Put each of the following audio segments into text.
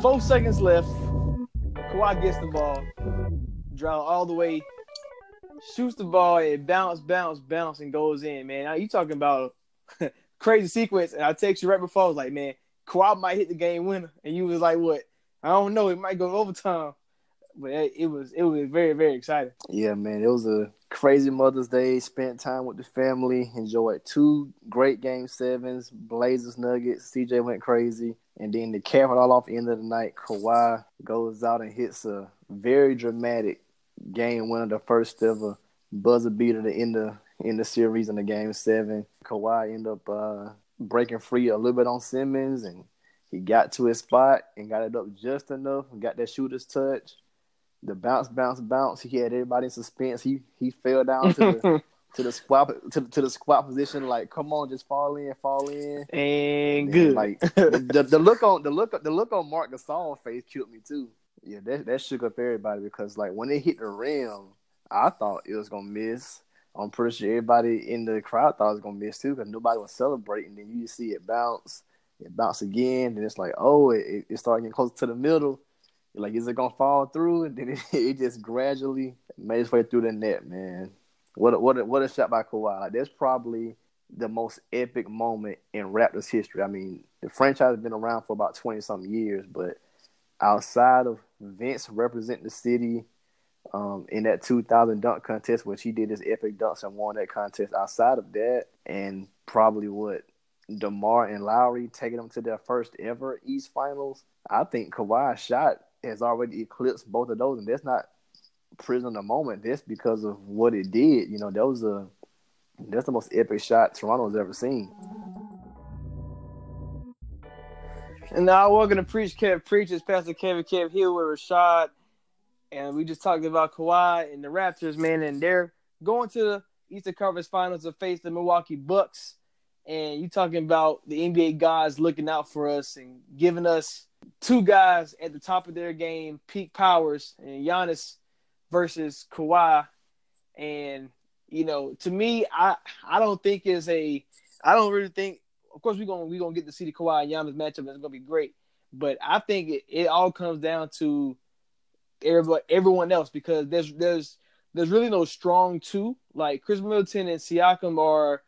Four seconds left. Kawhi gets the ball, draw all the way, shoots the ball, and bounce, bounce, bounce, and goes in. Man, now you talking about a crazy sequence? And I text you right before. I was like, man, Kawhi might hit the game winner, and you was like, what? I don't know. It might go overtime, but it, it was it was very very exciting. Yeah, man, it was a crazy Mother's Day. Spent time with the family. Enjoyed two great game sevens. Blazers Nuggets. CJ went crazy, and then to cap it all off, end of the night, Kawhi goes out and hits a very dramatic game winner, the first ever buzzer beater to end the in the series in the game seven. Kawhi end up uh, breaking free a little bit on Simmons, and he got to his spot and got it up just enough and got that shooter's touch the bounce, bounce, bounce. He had everybody in suspense. He he fell down to the to the squat to, to the squat position. Like, come on, just fall in, fall in. And And, good. Like the, the look on the look the look on Marc Gasol face killed me too. Yeah, that that shook up everybody because like when it hit the rim, I thought it was gonna miss. I'm pretty sure everybody in the crowd thought it was gonna miss too because nobody was celebrating. Then you see it bounce, it bounce again, and it's like, oh, it, it started getting closer to the middle. You're like, is it gonna fall through? And then it, it just gradually made its way through the net, man. What a, what what a shot by Kawhi! Like, that's probably the most epic moment in Raptors history. I mean, the franchise has been around for about twenty something years, but outside of Vince representing the city um, in that 2000 dunk contest, which he did his epic dunks and won that contest. Outside of that, and probably what Demar and Lowry taking them to their first ever East Finals. I think Kawhi's shot has already eclipsed both of those, and that's not prison the moment. That's because of what it did. You know, that was a that's the most epic shot Toronto's ever seen. And now we're gonna preach Kev preaches Pastor Kevin Kev Hill with Rashad. And we just talked about Kawhi and the Raptors, man, and they're going to the Eastern Conference Finals to face the Milwaukee Bucks. And you talking about the NBA guys looking out for us and giving us two guys at the top of their game, peak powers, and Giannis versus Kawhi. And you know, to me, I I don't think is a I don't really think. Of course, we're gonna we're gonna get to see the Kawhi and Giannis matchup. It's gonna be great, but I think it, it all comes down to everybody, everyone else because there's there's there's really no strong two. Like Khris Middleton and Siakam are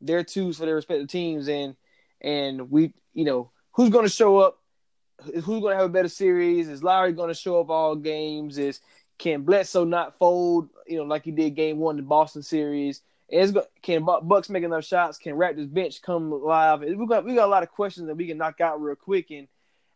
their twos for their respective teams, and and we you know who's to show up, who's to have a better series? Is Lowry to show up all games? Is can Bledsoe not fold? You know, like he did game one in the Boston series. Can Bucks make enough shots? Can Raptors bench come alive? We got we got a lot of questions that we can knock out real quick, and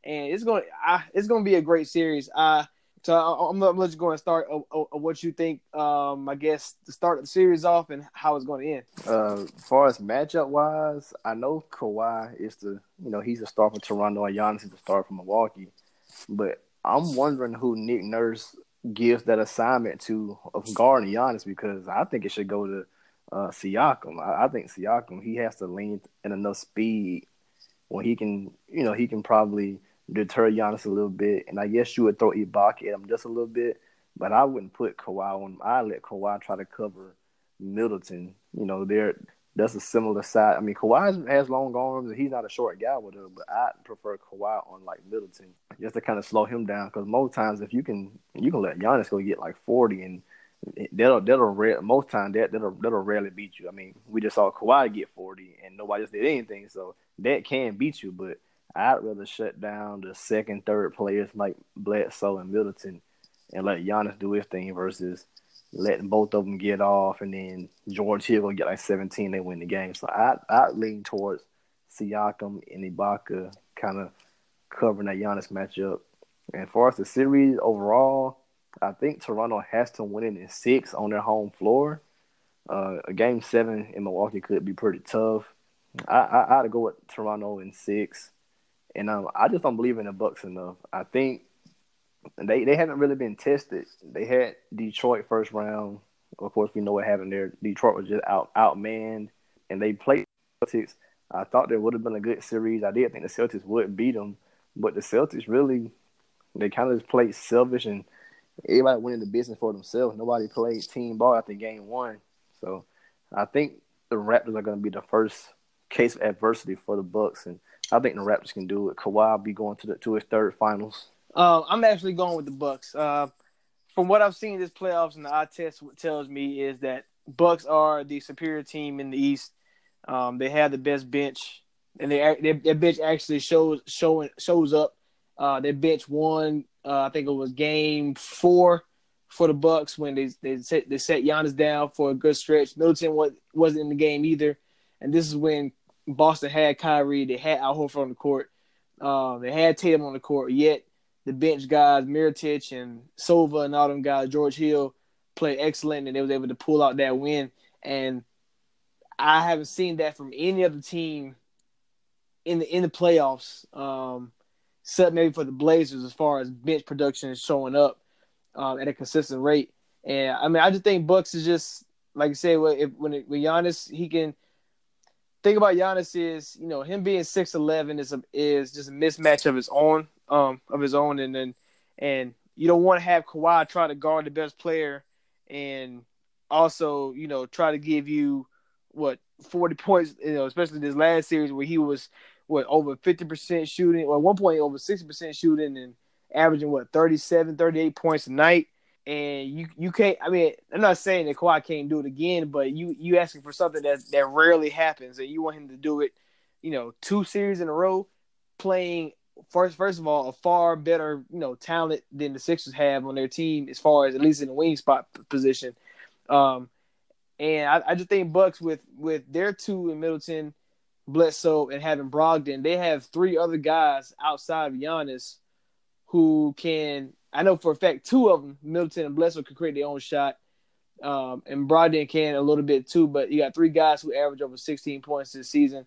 and it's going to it's to be a great series. I so I, I'm, I'm just going to start of, of what you think. Um, I guess to start the series off and how it's going to end. Uh, as far as matchup wise, I know Kawhi is the you know he's a star for Toronto and Giannis is the star for Milwaukee, but I'm wondering who Nick Nurse gives that assignment to of guarding Giannis because I think it should go to uh, Siakam. I, I think Siakam he has to lean in enough speed when he can you know he can probably deter Giannis a little bit, and I guess you would throw Ibaka at him just a little bit, but I wouldn't put Kawhi on. I let Kawhi try to cover Middleton. You know, they're that's a similar side. I mean, Kawhi has long arms, and he's not a short guy with it, but I prefer Kawhi on like Middleton just to kind of slow him down. Because most times, if you can, you can let Giannis go get like forty, and that'll that'll rare, most times that that'll that'll rarely beat you. I mean, we just saw Kawhi get forty, and nobody just did anything, so that can beat you. But I'd rather shut down the second, third players like Bledsoe and Middleton and let Giannis do his thing versus letting both of them get off and then George Hill will get like 17, they win the game. So I I lean towards Siakam and Ibaka kind of covering that Giannis matchup. And for us, the series overall, I think Toronto has to win it in six on their home floor. Uh, a game seven in Milwaukee could be pretty tough. I, I I'd go with Toronto in six, and um, I just don't believe in the Bucks enough. I think they they haven't really been tested. They had Detroit first round. Of course, we know what happened there. Detroit was just out outmanned, and they played Celtics. I thought there would have been a good series. I did think the Celtics would beat them, but the Celtics really they kind of just played selfish and everybody went into business for themselves. Nobody played team ball after game one. So I think the Raptors are going to be the first case of adversity for the Bucks, and I think the Raptors can do it. Kawhi will be going to the to his third finals. Uh, I'm actually going with the Bucks. Uh, from what I've seen this playoffs and the eye test tells me is that Bucks are the superior team in the East. Um, they have the best bench, and they, their, their bench actually shows showing shows up. Uh, their bench won. Uh, I think it was game four for the Bucks when they they set they set Giannis down for a good stretch. Middleton was wasn't in the game either, and this is when Boston had Kyrie. They had Al Horford on the court. Uh, they had Tatum on the court. Yet the bench guys, Mirotic and Silva and all them guys, George Hill played excellent, and they was able to pull out that win. And I haven't seen that from any other team in the in the playoffs, um, except maybe for the Blazers as far as bench production is showing up um, at a consistent rate. And I mean, I just think Bucks is just like I said, if, when it, with Giannis, he can think about Giannis is you know him being six eleven is a, is just a mismatch of his own um of his own, and then and you don't want to have Kawhi try to guard the best player and also you know try to give you what 40 points, you know, especially this last series where he was what over 50% shooting or one point over 60% shooting and averaging what 37, 38 points a night. And you you can't I mean, I'm not saying that Kawhi can't do it again, but you you asking for something that that rarely happens and you want him to do it, you know, two series in a row playing first first of all a far better, you know, talent than the Sixers have on their team as far as at least in the wing spot position. Um and I, I, just think Bucks with with their two in Middleton, Bledsoe, and having Brogdon, they have three other guys outside of Giannis who can. I know for a fact two of them, Middleton and Bledsoe, can create their own shot, um, and Brogdon can a little bit too. But you got three guys who average over 16 points this season.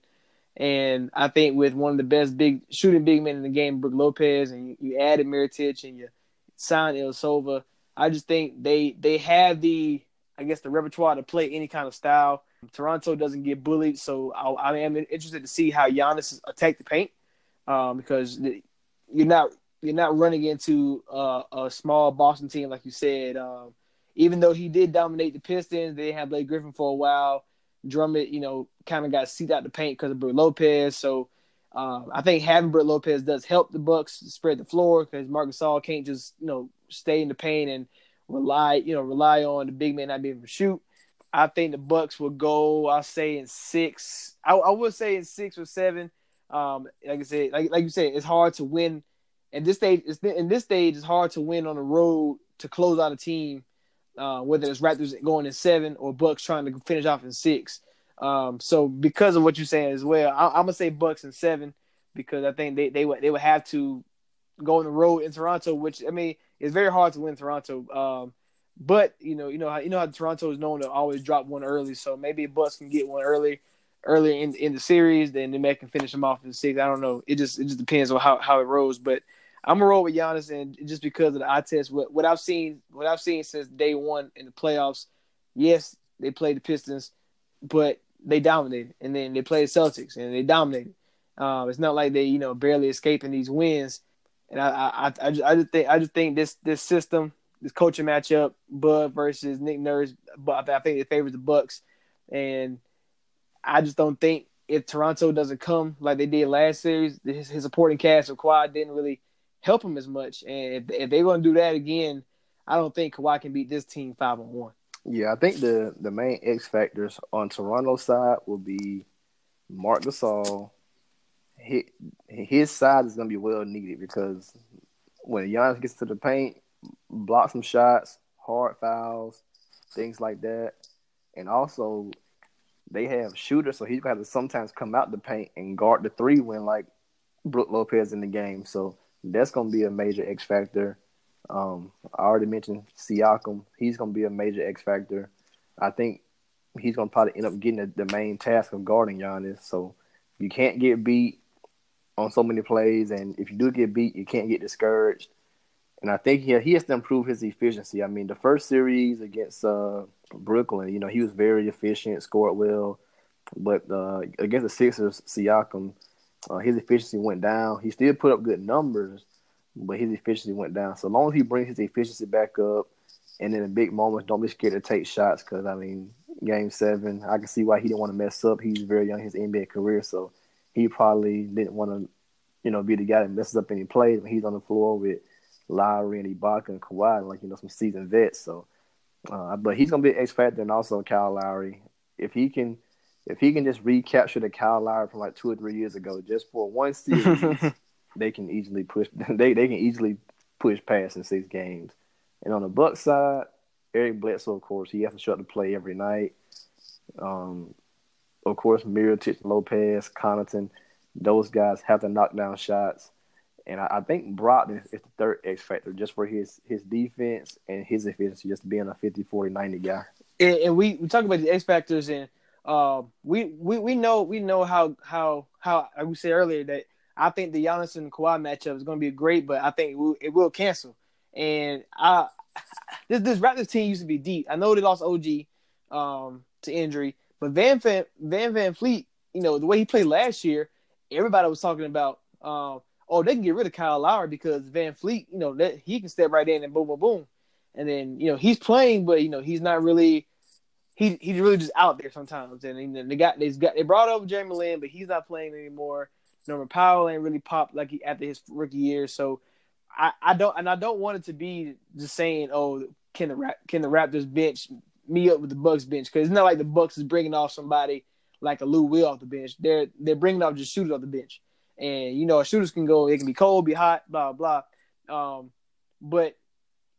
And I think with one of the best big shooting big men in the game, Brook Lopez, and you, you added Mirotic and you signed Ilyasova, I just think they they have the I guess the repertoire to play any kind of style. Toronto doesn't get bullied, so I, I am interested to see how Giannis attack the paint um, because you're not you're not running into uh, a small Boston team like you said. Um, even though he did dominate the Pistons, they had Blake Griffin for a while. Drummond, you know, kind of got seat out the paint because of Brook Lopez. So um, I think having Brook Lopez does help the Bucks spread the floor because Marc Gasol can't just you know stay in the paint and rely, you know, rely on the big man not being able to shoot. I think the Bucks will go. I'll say in six. I, I would say in six or seven. Um, like I said, like like you said, it's hard to win. At this stage, it's, in this stage, it's hard to win on the road to close out a team. Uh, whether it's Raptors going in seven or Bucks trying to finish off in six. Um, so because of what you're saying as well, I, am gonna say Bucks in seven because I think they they would they would have to go on the road in Toronto, which I mean it's very hard to win Toronto. Um, but you know, you know how you know how Toronto is known to always drop one early, so maybe Bucks can get one early, early in in the series, then they may can finish them off in six. I don't know. It just it just depends on how, how it rolls. But I'm gonna roll with Giannis, and just because of the eye test, what what I've seen, what I've seen since day one in the playoffs, yes, they played the Pistons, but they dominated, and then they played the Celtics, and they dominated. Um, it's not like they you know barely escaping these wins. And I, I, I, just, I just think, I just think this, this system, this coaching matchup, Bud versus Nick Nurse, but I think it favors the Bucks. And I just don't think if Toronto doesn't come like they did last series, his, his supporting cast of Quad didn't really help him as much. And if, if they're going to do that again, I don't think Kawhi can beat this team five on one. Yeah, I think the the main X factors on Toronto's side will be Marc Gasol, his, his side is gonna be well needed because when Giannis gets to the paint, block some shots, hard fouls, things like that, and also they have shooters, so he's gonna have to sometimes come out the paint and guard the three when like Brook Lopez in the game. So that's gonna be a major X factor. Um, I already mentioned Siakam; he's gonna be a major X factor. I think he's gonna probably end up getting the, the main task of guarding Giannis. So you can't get beat on so many plays, and if you do get beat, you can't get discouraged. And I think he he has to improve his efficiency. I mean, the first series against uh, Brooklyn, you know, he was very efficient, scored well, but uh, against the Sixers, Siakam, uh, his efficiency went down. He still put up good numbers, but his efficiency went down. So long as he brings his efficiency back up, and in the big moments, don't be scared to take shots. Because I mean, Game Seven, I can see why he didn't want to mess up. He's very young in his NBA career, so he probably didn't want to, you know, be the guy that messes up any plays when he's on the floor with Lowry and Ibaka and Kawhi, like you know, some seasoned vets. So, uh, but he's gonna be X factor, and also Kyle Lowry. If he can, if he can just recapture the Kyle Lowry from like two or three years ago, just for one series, they can easily push. They they can easily push past in six games. And on the Buck side, Eric Bledsoe, of course, he has to show up to play every night. Um, of course, Mirotic, Lopez, Connaughton, those guys have to knock down shots. And I, I think Brogdon is the third X factor just for his his defense and his efficiency, just being a 50, 40, 90 guy. And, and we, we talk about the X factors, and uh, we, we we know we know how how how like we said earlier that I think the Giannis and Kawhi matchup is going to be great, but I think it will, it will cancel. And I this this Raptors team used to be deep. I know they lost OG um, to injury, but Van Van Van VanVleet, you know the way he played last year, everybody was talking about. Um, oh, they can get rid of Kyle Lowry because VanVleet, you know, that he can step right in and boom, boom, boom, and then you know he's playing, but you know he's not really. He he's really just out there sometimes, and know, they got they got they brought over Jeremy Lin, but he's not playing anymore. Norman Powell ain't really popped like he, after his rookie year, so I, I don't and I don't want it to be just saying, oh, can the can the Raptors bench me up with the Bucks bench? Because it's not like the Bucks is bringing off somebody like a Lou Will off the bench. They're they're bringing off just shooters off the bench, and you know shooters can go. It can be cold, be hot, blah blah. Um, but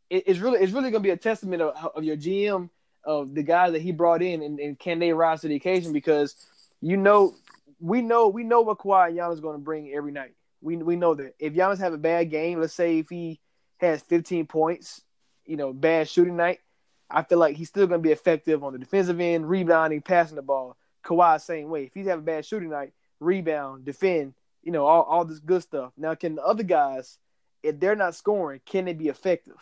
it, it's really it's really gonna be a testament of, of your GM of the guys that he brought in, and, and can they rise to the occasion? Because you know we know we know what Kawhi and Giannis is going to bring every night. We we know that if Giannis have a bad game, let's say if he has 15 points, you know, bad shooting night, I feel like he's still going to be effective on the defensive end, rebounding, passing the ball. Kawhi same way. If he have a bad shooting night, rebound, defend, you know, all, all this good stuff. Now, can the other guys, if they're not scoring, can they be effective?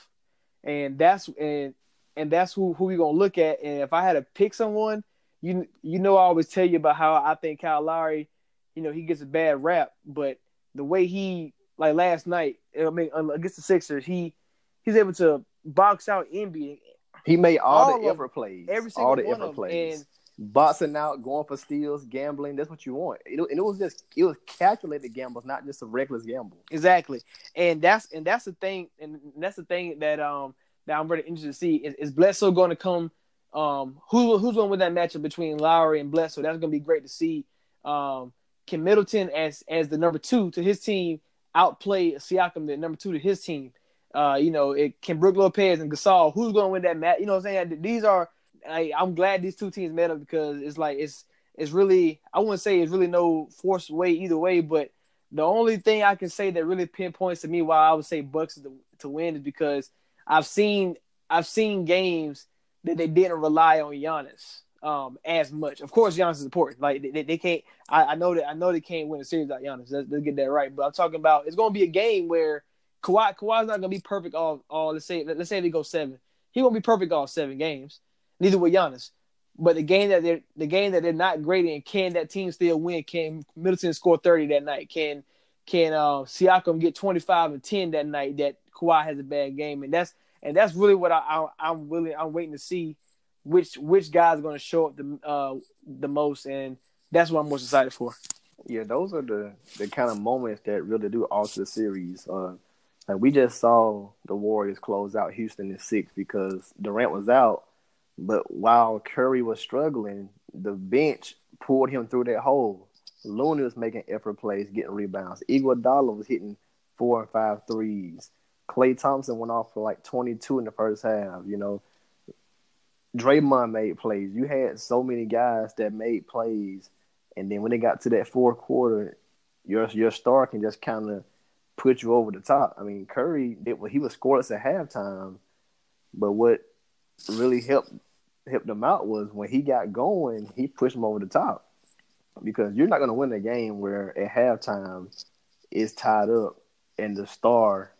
And that's and and that's who who we gonna look at. And if I had to pick someone, you you know, I always tell you about how I think Kyle Lowry, you know, he gets a bad rap, but the way he like last night, I mean, against the Sixers, he he's able to box out Embiid. He made all, all the effort plays, every single all the effort plays. And, Boxing out, going for steals, gambling. That's what you want. It, and it was just it was calculated gambles, not just a reckless gamble. Exactly, and that's and that's the thing, and that's the thing that um that I'm really interested to see is, is Bledsoe going to come? Um, who who's going to win that matchup between Lowry and Bledsoe? That's going to be great to see. Um, can Middleton as as the number two to his team outplay Siakam the number two to his team? Uh, you know, it can Brook Lopez and Gasol. Who's going to win that match? You know what I'm saying? These are. I, I'm glad these two teams met up because it's like it's it's really. I wouldn't say it's really no forced way either way, but the only thing I can say that really pinpoints to me why I would say Bucks to, to win is because I've seen I've seen games that they didn't rely on Giannis um, as much. Of course, Giannis is important. Like they, they can't. I, I, know that I know they can't win a series without Giannis. Let's, let's, get that right. But I'm talking about it's going to be a game where Kawhi Kawhi's not going to be perfect all all. Let's say let's say they go seven. He won't be perfect all seven games. Neither will Giannis. But the game that they're the game that they're not great in, can that team still win? Can Middleton score 30 that night? Can can uh, Siakam get 25 and 10 that night? That Kawhi has a bad game, and that's and that's really what I, I I'm really I'm waiting to see which which guy's going to show up the uh, the most, and that's what I'm most excited for. Yeah, those are the the kind of moments that really do alter the series. Uh, like we just saw the Warriors close out Houston in six because Durant was out, but while Curry was struggling, the bench pulled him through that hole. Looney was making effort plays, getting rebounds. Iguodala was hitting four and five threes. Klay Thompson went off for like 22 in the first half. You know, Draymond made plays. You had so many guys that made plays, and then when they got to that fourth quarter, your your star can just kind of put you over the top. I mean, Curry did what he was scoreless at halftime, but what really helped helped him out was when he got going, he pushed him over the top. Because you're not going to win a game where at halftime it's tied up and the star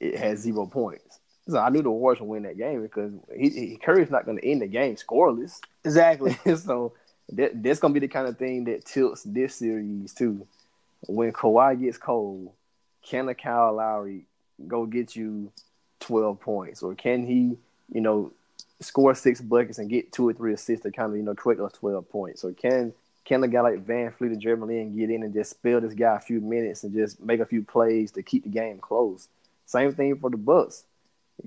it has zero points. So I knew the Warriors would win that game because he, he Curry's not going to end the game scoreless. Exactly. so that, that's going to be the kind of thing that tilts this series too. When Kawhi gets cold, can a Kyle Lowry go get you twelve points, or can he, you know, score six buckets and get two or three assists to kind of you know create those twelve points, or can can a guy like VanVleet or Jeremy Lin get in and just spell this guy a few minutes and just make a few plays to keep the game close? Same thing for the Bucks.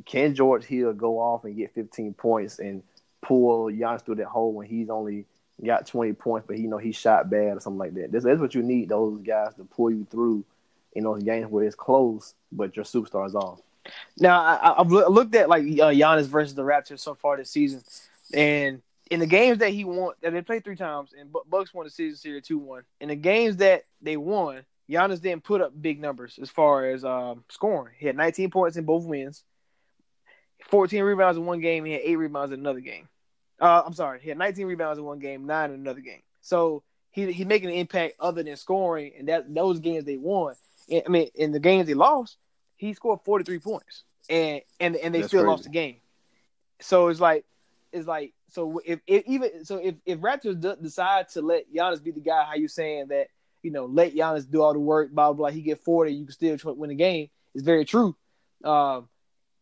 Can George Hill go off and get 15 points and pull Giannis through that hole when he's only got 20 points, but he you know he shot bad or something like that? That's, that's what you need those guys to pull you through in those games where it's close, but your superstar's off. Now I, I've looked at like uh, Giannis versus the Raptors so far this season, and in the games that he won, that they played three times, and Bucks won the season series two one. In the games that they won, Giannis didn't put up big numbers as far as um, scoring. He had 19 points in both wins, 14 rebounds in one game. And he had eight rebounds in another game. Uh, I'm sorry, he had 19 rebounds in one game, nine in another game. So he he's making an impact other than scoring, and that those games they won. I mean, in the games they lost, he scored 43 points, and and and they That's still crazy. lost the game. So it's like it's like so if, if even so if if Raptors d- decide to let Giannis be the guy, how you saying that you know let Giannis do all the work, blah blah blah, he get 40, you can still try- win the game. It's very true. Um,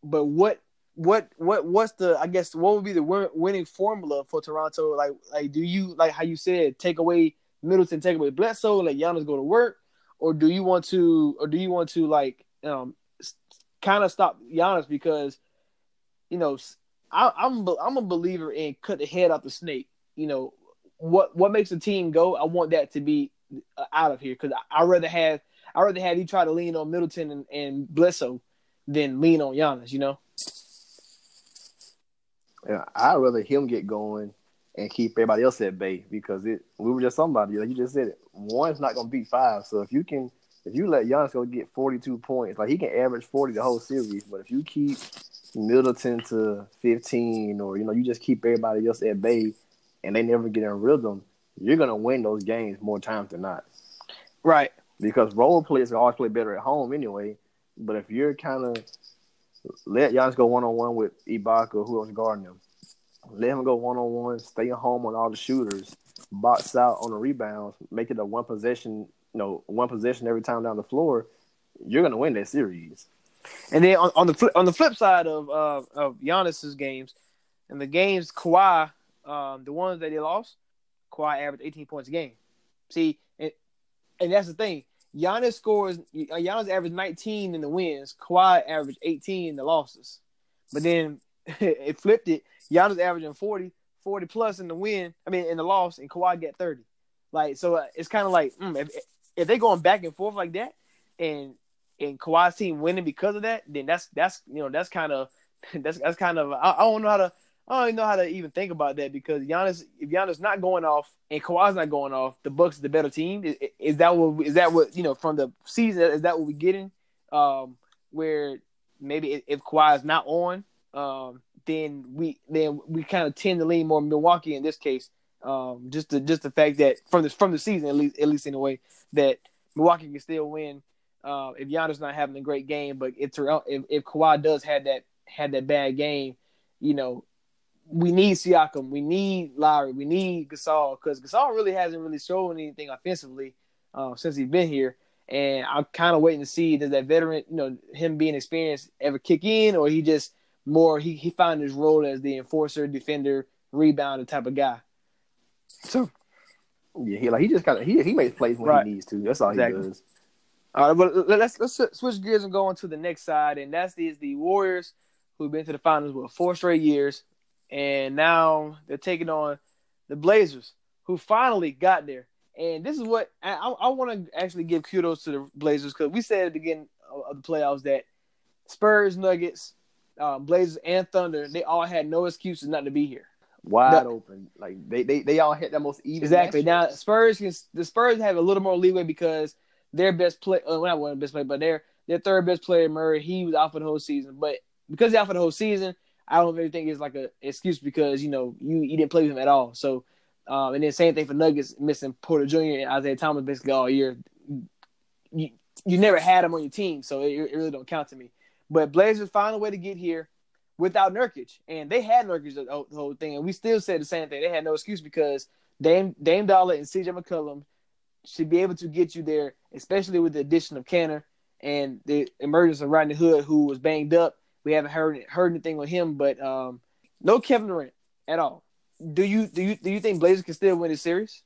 but what what what what's the I guess what would be the win- winning formula for Toronto? Like like do you like how you said take away Middleton, take away Bledsoe, let Giannis go to work, or do you want to or do you want to like um kind of stop Giannis because you know I, I'm I'm a believer in cut the head off the snake. You know what what makes a team go? I want that to be uh, out of here because I would rather have I rather have you try to lean on Middleton and, and Bledsoe than lean on Giannis. You know. Yeah, I'd rather him get going and keep everybody else at bay because it. We were just somebody like you just said it. One's not gonna beat five. So if you can, if you let Giannis go get forty two points, like he can average forty the whole series. But if you keep Middleton to fifteen, or you know, you just keep everybody else at bay, and they never get in rhythm, you're gonna win those games more times than not. Right. Because role players always play better at home anyway. But if you're kind of let Giannis go one on one with Ibaka, who else guarding him, let him go one on one, stay at home on all the shooters, box out on the rebounds, make it a one possession, you know, one possession every time down the floor. You're gonna win that series. And then on, on the flip on the flip side of uh, of Giannis's games, and the games Kawhi, um, the ones that they lost, Kawhi averaged 18 points a game. See, and, and that's the thing. Giannis scores. Giannis averaged 19 in the wins. Kawhi averaged 18 in the losses. But then it flipped it. Giannis averaging 40, 40 plus in the win. I mean, in the loss, and Kawhi got 30. Like so, uh, it's kind of like mm, if if they going back and forth like that, and and Kawhi's team winning because of that, then that's that's you know that's kind of that's that's kind of I, I don't know how to I don't even know how to even think about that because Giannis if Giannis not going off and Kawhi's not going off, the Bucks the better team. Is, is that what is that what you know from the season? Is that what we're getting? Um, where maybe if, if Kawhi not on, um, then we then we kind of tend to lean more Milwaukee in this case. Um, just the just the fact that from the from the season at least at least in a way that Milwaukee can still win uh, if Giannis not having a great game, but if if if Kawhi does have that had that bad game, you know, we need Siakam, we need Lowry, we need Gasol because Gasol really hasn't really shown anything offensively uh, since he's been here, and I'm kind of waiting to see does that veteran, you know, him being experienced ever kick in, or he just more he he found his role as the enforcer, defender, rebounder type of guy. So Yeah, he like he just kind of he he makes plays when Right. he needs to. That's all Exactly. he does. All right, but let's let's switch gears and go on to the next side, and that's the, the Warriors, who've been to the finals for four straight years, and now they're taking on the Blazers, who finally got there. And this is what I, I, want to actually give kudos to the Blazers because we said at the beginning of, the playoffs that Spurs, Nuggets, um, Blazers, and Thunder they all had no excuses not to be here. Wide No. open. Like they, they they all hit the most even. Exactly. Now matchups. Spurs can the Spurs have a little more leeway because their best play, uh, well, not one best play, but their their third best player Murray, he was out for the whole season. But because he's out for the whole season, I don't really think it's like a excuse because you know you, you didn't play with him at all. So, um, and then same thing for Nuggets missing Porter Jr. and Isaiah Thomas basically all year. You you never had him on your team, so it, it really don't count to me. But Blazers found a way to get here without Nurkic, and they had Nurkic the whole, the whole thing, and we still said the same thing. They had no excuse because Dame Dame Dollar and CJ McCollum should be able to get you there, especially with the addition of Kanter and the emergence of Rodney Hood, who was banged up. We haven't heard heard anything with him, but um, no Kevin Durant at all. Do you do you do you think Blazers can still win this series?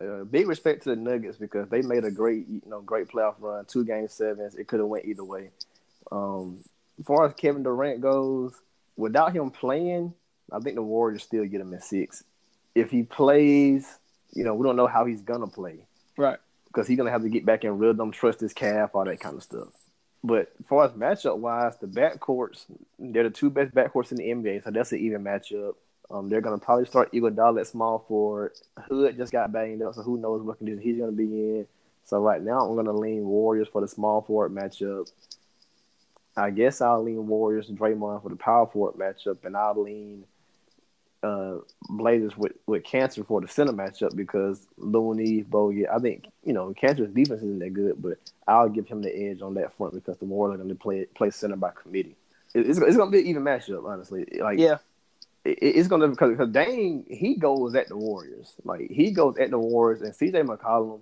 Uh, big respect to the Nuggets because they made a great, you know, great playoff run. Two game sevens. It could have went either way. Um, as far as Kevin Durant goes, without him playing, I think the Warriors still get him in six. If he plays, you know, we don't know how he's gonna play Right. because he's gonna have to get back in rhythm, trust his calf, all that kind of stuff. But as far as matchup wise, the backcourts, they're the two best backcourts in the NBA, so that's an even matchup. Um, they're gonna probably start Iguodala at small forward. Hood just got banged up, so who knows what condition he's gonna be in. So right now, I'm gonna lean Warriors for the small forward matchup. I guess I'll lean Warriors and Draymond for the power forward matchup, and I'll lean uh, Blazers with, with Kanter for the center matchup because Looney, Bogut. I think you know Kanter's defense isn't that good, but I'll give him the edge on that front because the Warriors are going to play play center by committee. It- It's, it's going to be an even matchup, honestly. Like Yeah. it, it's going to because because Dame he goes at the Warriors, like he goes at the Warriors, and CJ McCollum.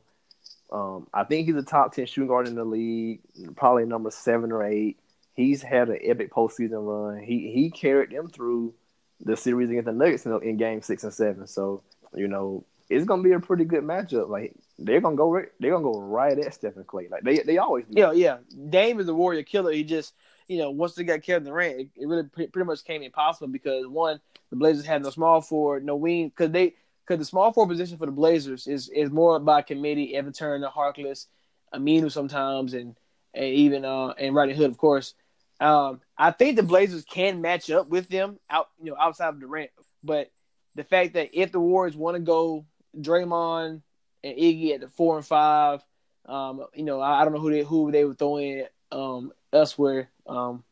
Um, I think he's a top ten shooting guard in the league, probably number seven or eight. He's had an epic postseason run. He he carried them through the series against the Nuggets in, in Game Six and Seven. So you know it's gonna be a pretty good matchup. Like they're gonna go right- they're gonna go right at Stephen Klay. Like they they always do. Yeah, yeah. Dame is a warrior killer. He just, you know, once they got Kevin Durant, it, it really pre- pretty much came impossible because one, the Blazers had no small forward, no wing, because they because the small forward position for the Blazers is is more by committee. Evan Turner, Harkless, Aminu sometimes, and and even uh and Rodney Hood, of course. Um, I think the Blazers can match up with them out, you know, outside of Durant. But the fact that if the Warriors want to go Draymond and Iggy at the four and five, um, you know, I, I don't know who they who they would throw in um elsewhere, um,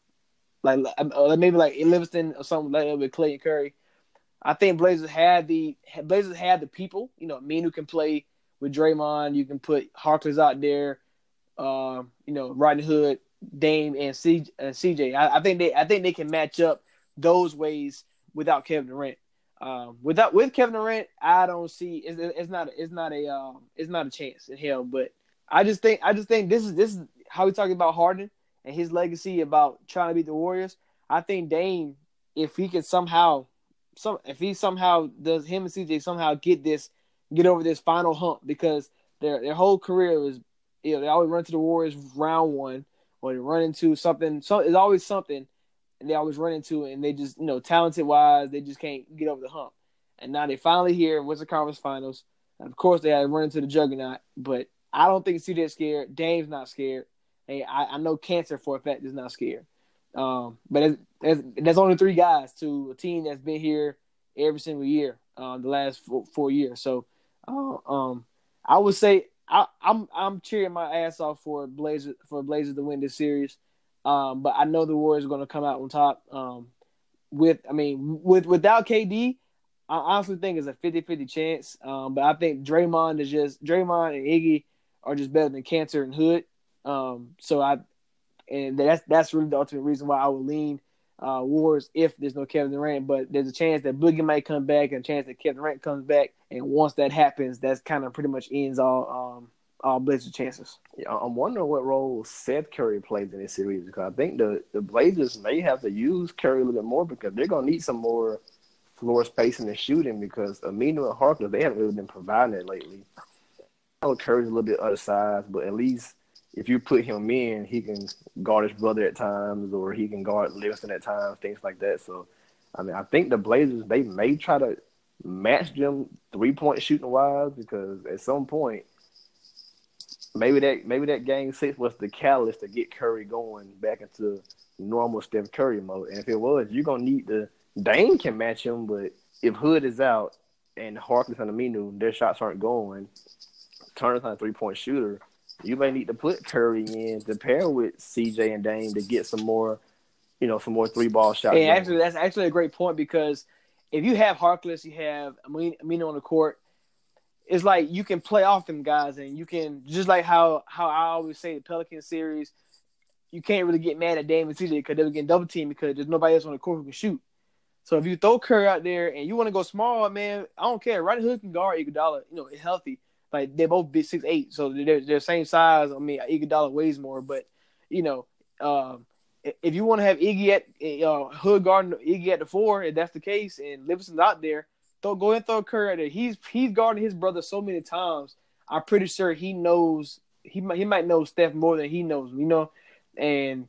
like uh, maybe like Livingston or something like that with Klay Curry. I think Blazers had the Blazers had the people. You know, Aminu can play with Draymond. You can put Harkless out there. Um, you know, Rodney Hood, Dame, and CJ. I, think they I think they can match up those ways without Kevin Durant. Um, without with Kevin Durant, I don't see it's, it's not it's not a um, it's not a chance in hell. But I just think I just think this is this is how we talking about Harden and his legacy about trying to beat the Warriors. I think Dame, if he can somehow some if he somehow does him and CJ somehow get this get over this final hump because their their whole career was you know they always run to the Warriors round one or they run into something so it's always something and they always run into it and they just you know talented wise they just can't get over the hump. And now they finally here what's the Conference Finals. And of course they had to run into the juggernaut but I don't think CJ's scared. Dame's not scared. Hey, I, I know Kanter for a fact is not scared. Um, but that's only three guys to a team that's been here every single year, um, the last four, four years. So, uh, um, I would say I, I'm I'm cheering my ass off for Blazers for Blazers to win this series. Um, but I know the Warriors are going to come out on top. Um, with I mean with without KD, I honestly think it's a 50-50 chance. Um, but I think Draymond is just Draymond and Iggy are just better than Kanter and Hood. Um, so I and that's that's really the ultimate reason why I would lean uh, Warriors if there's no Kevin Durant. But there's a chance that Boogie might come back, and a chance that Kevin Durant comes back. And once that happens, that's kind of pretty much ends all um, all Blazers chances. Yeah, I'm wondering what role Seth Curry plays in this series because I think the, the Blazers may have to use Curry a little bit more because they're gonna need some more floor spacing and shooting because Aminu and Harkless they haven't really been providing it lately. I know Curry's a little bit undersized, but at least if you put him in, he can guard his brother at times, or he can guard Livingston at times, things like that. So, I mean, I think the Blazers they may try to match them three point shooting wise because at some point maybe that maybe that game six was the catalyst to get Curry going back into normal Steph Curry mode. And if it was, you're gonna need the Dame can match him, but if Hood is out and Harkless and Aminu, their shots aren't going, Turner's not a three point shooter, you may need to put Curry in to pair with CJ and Dame to get some more, you know, some more three ball shots. And actually, that's actually a great point because if you have Harkless, you have Amin- Aminu on the court. It's like you can play off them guys, and you can just like how how I always say the Pelican series. You can't really get mad at Dame and CJ because they're getting double teamed because there's nobody else on the court who can shoot. So if you throw Curry out there and you want to go small, man, I don't care. Rodney Hood can guard Iguodala, you know, healthy. Like they're both six eight, so they're they're same size. I mean, Iguodala weighs more, but you know, um, if you want to have Iggy at uh, Hood guarding Iggy at the four, if that's the case, and Livingston's out there, throw go and throw Curry out there. He's he's guarding his brother so many times. I'm pretty sure he knows he might he might know Steph more than he knows, you know, and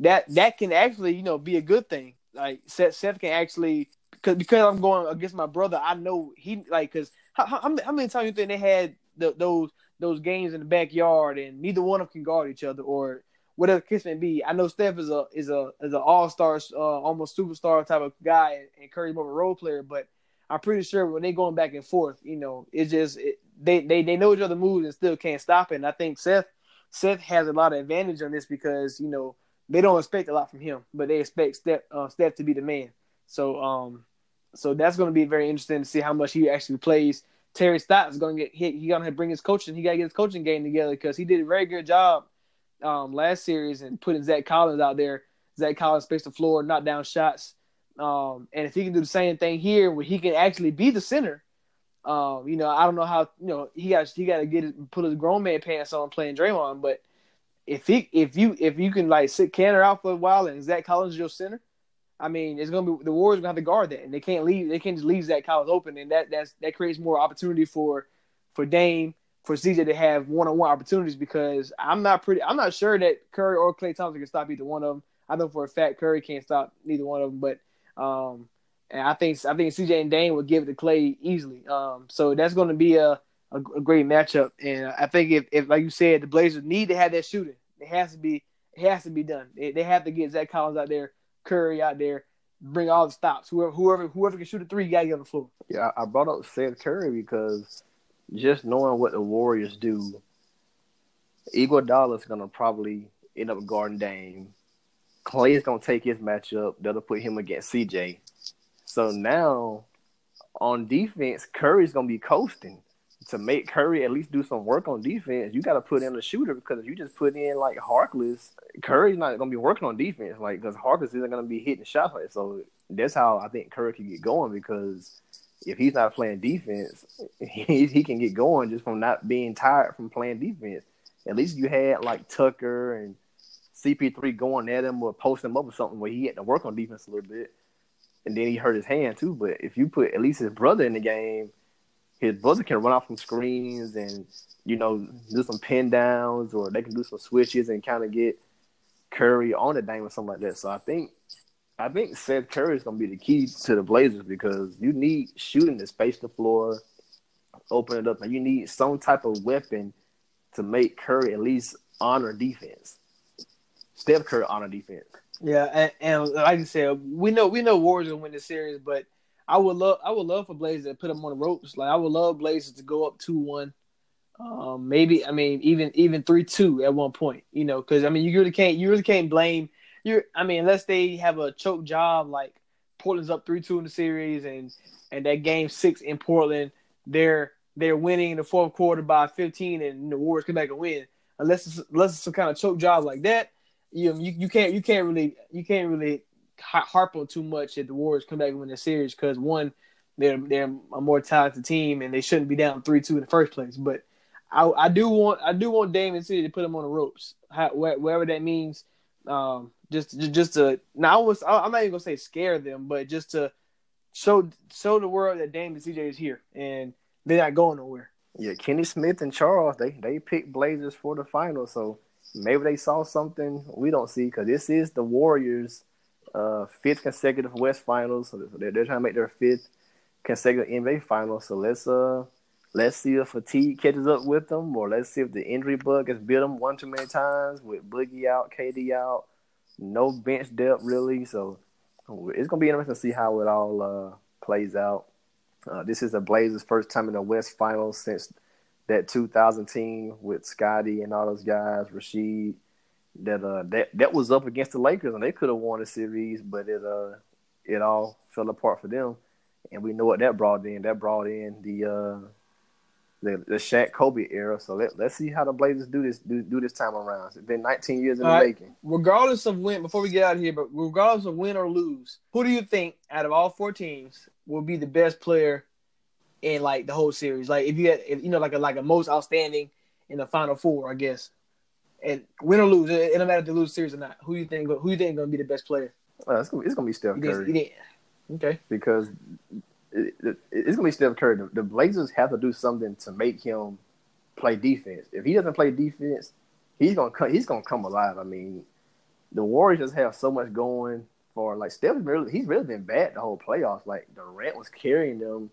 that that can actually you know be a good thing. Like Seth, Seth can actually because because I'm going against my brother. I know he like because how, how, how many times you think they had the, those those games in the backyard and neither one of them can guard each other or whatever the case may be. I know Steph is a is a is an all star, uh, almost superstar type of guy, and Curry's more of a role player. But I'm pretty sure when they going back and forth, you know, it's just it, they they they know each other moves and still can't stop it. And I think Seth Seth has a lot of advantage on this because you know they don't expect a lot from him, but they expect Steph uh, Steph to be the man. So um so that's going to be very interesting to see how much he actually plays. Terry Stotts going to get hit. He going to bring his coaching. He got to get his coaching game together because he did a very good job um, last series and putting Zach Collins out there. Zach Collins spaced the floor, knocked down shots. Um, and if he can do the same thing here, where he can actually be the center, um, you know, I don't know how you know he got he got to get his, put his grown man pants on playing Draymond, but if he if you if you can like sit Kanter out for a while and Zach Collins is your center, I mean, it's gonna be the Warriors gonna have to guard that, and they can't leave. They can't just leave Zach Collins open, and that that's that creates more opportunity for for Dame for CJ to have one on one opportunities because I'm not pretty. I'm not sure that Curry or Klay Thompson can stop either one of them. I know for a fact Curry can't stop neither one of them, but um, and I think I think CJ and Dame would give it to Klay easily. Um, so that's going to be a, a, a great matchup, and I think if, if like you said, the Blazers need to have that shooting. It has to be it has to be done. They, they have to get Zach Collins out there, Curry out there, bring all the stops. Whoever whoever whoever can shoot a three, you gotta get on the floor. Yeah, I brought up Seth Curry because just knowing what the Warriors do, Iguodala is gonna probably end up guarding Dame. Klay is gonna take his matchup. That'll put him against CJ. So now, on defense, Curry's gonna be coasting. To make Curry at least do some work on defense, you got to put in a shooter because if you just put in like Harkless, Curry's not gonna be working on defense, like because Harkless isn't gonna be hitting shots like so. That's how I think Curry can get going because if he's not playing defense, he, he can get going just from not being tired from playing defense. At least you had like Tucker and CP3 going at him or posting him up or something where he had to work on defense a little bit. And then he hurt his hand too. But if you put at least his brother in the game, his brother can run off some screens and, you know, do some pin downs or they can do some switches and kind of get Curry on the Dame or something like that. So I think I think Seth Curry is going to be the key to the Blazers because you need shooting to space the floor, open it up, and you need some type of weapon to make Curry at least honor defense. Steph Curry honor defense. Yeah, and, and like you said, we know we know Warriors will win the series, but I would love I would love for Blazers to put them on the ropes. Like I would love Blazers to go up two one, um, maybe I mean even even three two at one point. You know, because I mean you really can't you really can't blame you. I mean unless they have a choke job like Portland's up three two in the series and and that game six in Portland they're they're winning in the fourth quarter by fifteen and the Warriors come back and win. Unless it's, unless it's some kind of choke job like that, you you, you can't you can't really you can't really harp on too much if the Warriors come back and win the series because one, they're they're a more talented team and they shouldn't be down three two in the first place. But I, I do want I do want Dame and CJ to put them on the ropes, how, wherever that means. Um, just just to now I was I'm not even gonna say scare them, but just to show show the world that Dame and CJ is here and they're not going nowhere. Yeah, Kenny Smith and Charles they they picked Blazers for the final, so maybe they saw something we don't see because this is the Warriors' uh, fifth consecutive West Finals. So they're, they're trying to make their fifth consecutive NBA finals. So let's uh let's see if fatigue catches up with them, or let's see if the injury bug has bit them one too many times with Boogie out, KD out, no bench depth really. So it's gonna be interesting to see how it all uh, plays out. Uh, this is the Blazers' first time in the West Finals since that 2000 team with Scotty and all those guys, Rasheed. That uh that that was up against the Lakers and they could have won the series, but it uh it all fell apart for them. And we know what that brought in. That brought in the uh the the Shaq Kobe era. So let let's see how the Blazers do this do, do this time around. It's been 19 years in All the right. making. regardless of win, before we get out of here, but regardless of win or lose, who do you think out of all four teams will be the best player in like the whole series? Like if you had, if, you know, like a like a most outstanding in the final four, I guess. And win or lose, it, it don't matter if they lose the series or not. Who you think? Who you think going to be the best player? Uh, it's gonna it's gonna be Steph think, Curry you okay. because it, it, it's gonna be Steph Curry. The, the Blazers have to do something to make him play defense. If he doesn't play defense, he's gonna come, he's gonna come alive. I mean, the Warriors just have so much going for like Steph. Really, he's really been bad the whole playoffs. Like Durant was carrying them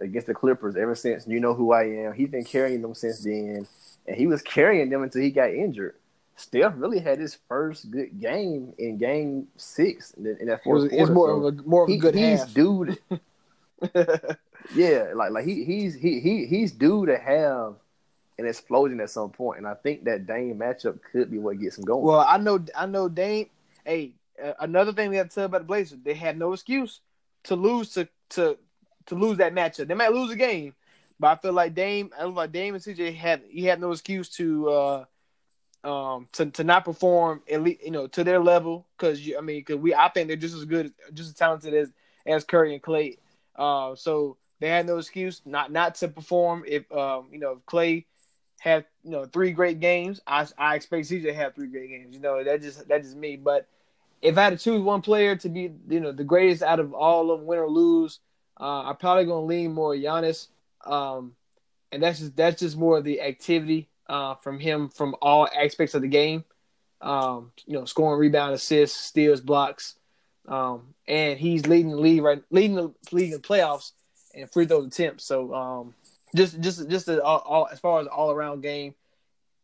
against the Clippers ever since you know who I am. He's been carrying them since then, and he was carrying them until he got injured. Steph really had his first good game in Game Six in, that fourth it's quarter. more so- of a more of a good he's half. due. To, yeah, like like he he's he he he's due to have an explosion at some point, and I think that Dame matchup could be what gets him going. Well, I know, I know, Dame. Hey, uh, another thing we have to tell about the Blazers, they had no excuse to lose to to to lose that matchup. They might lose a game, but I feel like Dame, I feel like Dame and CJ had he had no excuse to uh um to to not perform at least you know to their level because I mean because we I think they're just as good just as talented as as Curry and Klay. Uh, so they had no excuse not not to perform if um you know if Klay had you know three great games. I I expect CJ to have three great games. You know that just that just me. But if I had to choose one player to be you know the greatest out of all of them, win or lose, uh, I'm probably gonna lean more Giannis. Um, and that's just that's just more of the activity uh, from him from all aspects of the game. Um, you know, scoring, rebound, assists, steals, blocks, um, and he's leading the league right, leading the league in playoffs and free throw attempts. So um, just just just all, all, as far as all around game,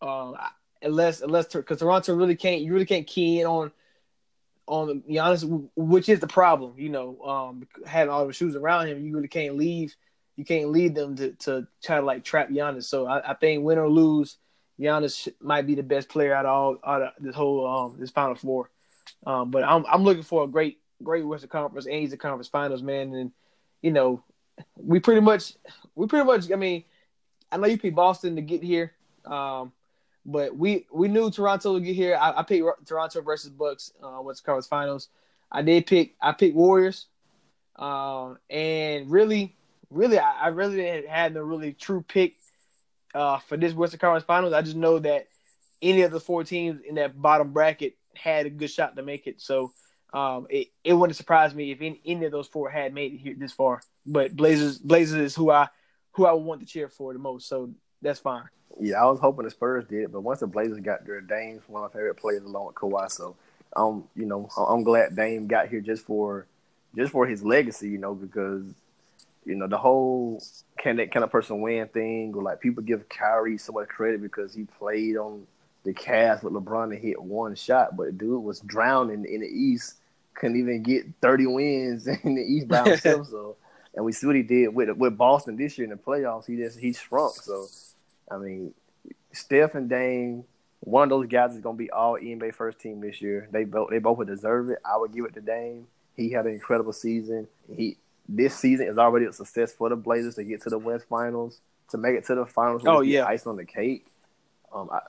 um, unless unless because Toronto really can't you really can't key in on on Giannis, which is the problem. You know, um, having all the shoes around him, you really can't leave. You can't lead them to, to try to like trap Giannis. So I, I think win or lose, Giannis might be the best player out of all out of this whole um this Final Four. Um, but I'm I'm looking for a great great Western Conference and Eastern Conference Finals, man. And you know, we pretty much we pretty much. I mean, I know you picked Boston to get here, um, but we we knew Toronto would get here. I, I picked Toronto versus Bucks, uh, Western Conference Finals. I did pick I picked Warriors, um, and really, really, I, I really didn't had no really true pick uh, for this Western Conference Finals. I just know that any of the four teams in that bottom bracket had a good shot to make it. So um, it, it wouldn't surprise me if any, any of those four had made it here this far. But Blazers Blazers is who I who I would want to cheer for the most. So that's fine. Yeah, I was hoping the Spurs did, but once the Blazers got there, Dame's one of my favorite players along with Kawhi. So, um, you know, I'm glad Dame got here just for, just for his legacy. You know, because, you know, the whole can that kind of person win thing, or like people give Kyrie so much credit because he played on the Cavs with LeBron and hit one shot, but the dude was drowning in the East, couldn't even get 30 wins in the East by himself. so, and we see what he did with with Boston this year in the playoffs. He just he shrunk. So. I mean, Steph and Dame, one of those guys is gonna be all NBA first team this year. They both they both would deserve it. I would give it to Dame. He had an incredible season. He this season is already a success for the Blazers to get to the West Finals, to make it to the finals. Oh, yeah. ice on the cake. Um, I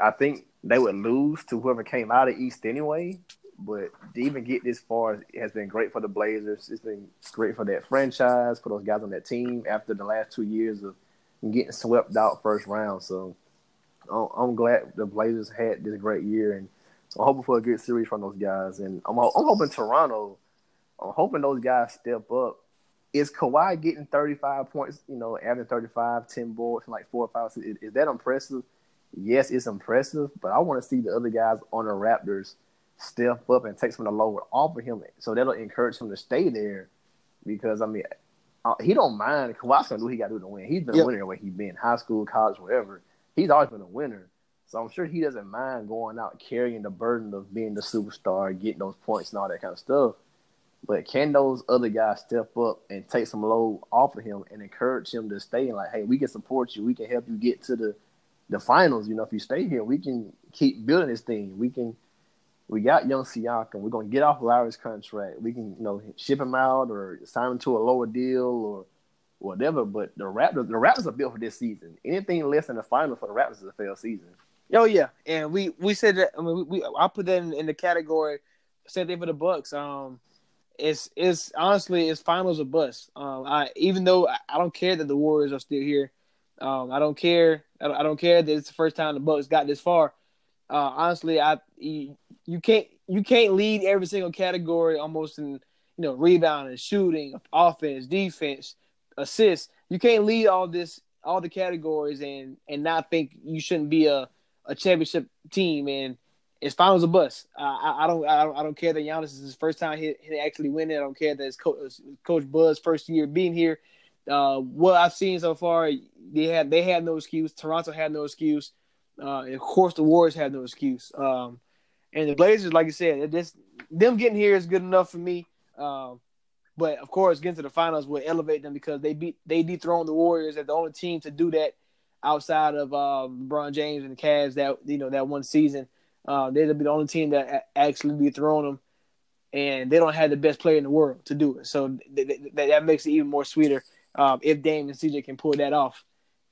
I think they would lose to whoever came out of East anyway. But to even get this far has been great for the Blazers. It's been great for that franchise, for those guys on that team after the last two years of getting swept out first round. So I'm- glad the Blazers had this great year, and I'm hoping for a good series from those guys. And I'm I'm hoping Toronto, I'm hoping those guys step up. Is Kawhi getting 35 points? You know, averaging 35, 10 boards, and like four or five. Is, is that impressive? Yes, it's impressive, but I want to see the other guys on the Raptors step up and take some of the load off of him, so that'll encourage him to stay there. Because I mean, uh, he don't mind. Kawhi's gonna do what he got to do to win. He's been Yep. a winner where he's been, high school, college, wherever. He's always been a winner. So I'm sure he doesn't mind going out carrying the burden of being the superstar, getting those points and all that kind of stuff. But can those other guys step up and take some load off of him and encourage him to stay and like, hey, we can support you. We can help you get to the the finals. You know, if you stay here, we can keep building this thing. We can we got young Siakam. We're gonna get off Lowry's contract. We can, you know, ship him out or sign him to a lower deal or whatever. But the Raptors, the Raptors are built for this season. Anything less than the final for the Raptors is a failed season. Oh yeah, and we we said that. I mean, we, we I put that in, in the category. Same thing for the Bucks. Um, it's it's honestly it's finals or bust. Um, I even though I, I don't care that the Warriors are still here. Um, I don't care. I don't, I don't care that it's the first time the Bucks got this far. Uh, honestly, I you, you can't you can't lead every single category almost in you know rebounding, shooting, offense, defense, assists. You can't lead all this all the categories and and not think you shouldn't be a a championship team and it's finals or bust. Uh, I, I don't I don't I don't care that Giannis is his first time he, he actually winning. I don't care that it's coach, coach Buzz first year being here. Uh, what I've seen so far, they had they had no excuse. Toronto had no excuse. Uh, of course, the Warriors have no excuse. Um, and the Blazers, like I said, this them getting here is good enough for me. Um, but of course, getting to the finals will elevate them because they beat they dethroned the Warriors as the only team to do that outside of um, LeBron James and the Cavs that you know that one season. Uh, they'll be the only team that actually dethrone them, and they don't have the best player in the world to do it. So th- th- that that makes it even more sweeter um, if Dame and CJ can pull that off.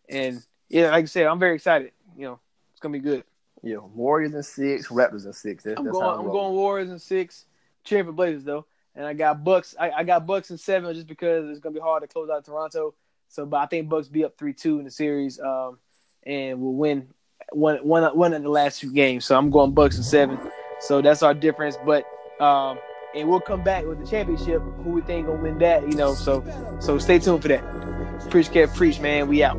And yeah, like I said, I'm very excited. You know, it's gonna be good. Yeah, Warriors in six, Raptors in six. That's, I'm that's going. I'm roll. going Warriors in six. Cheering for Blazers though, and I got Bucks. I, I got Bucks in seven just because it's gonna be hard to close out Toronto. So, but I think Bucks be up three two in the series, um, and we'll win one one one of the last two games. So I'm going Bucks in seven. So that's our difference. But um, and we'll come back with the championship. Who we think gonna win that? You know. So so stay tuned for that. Preach, Kev, preach, man. We out.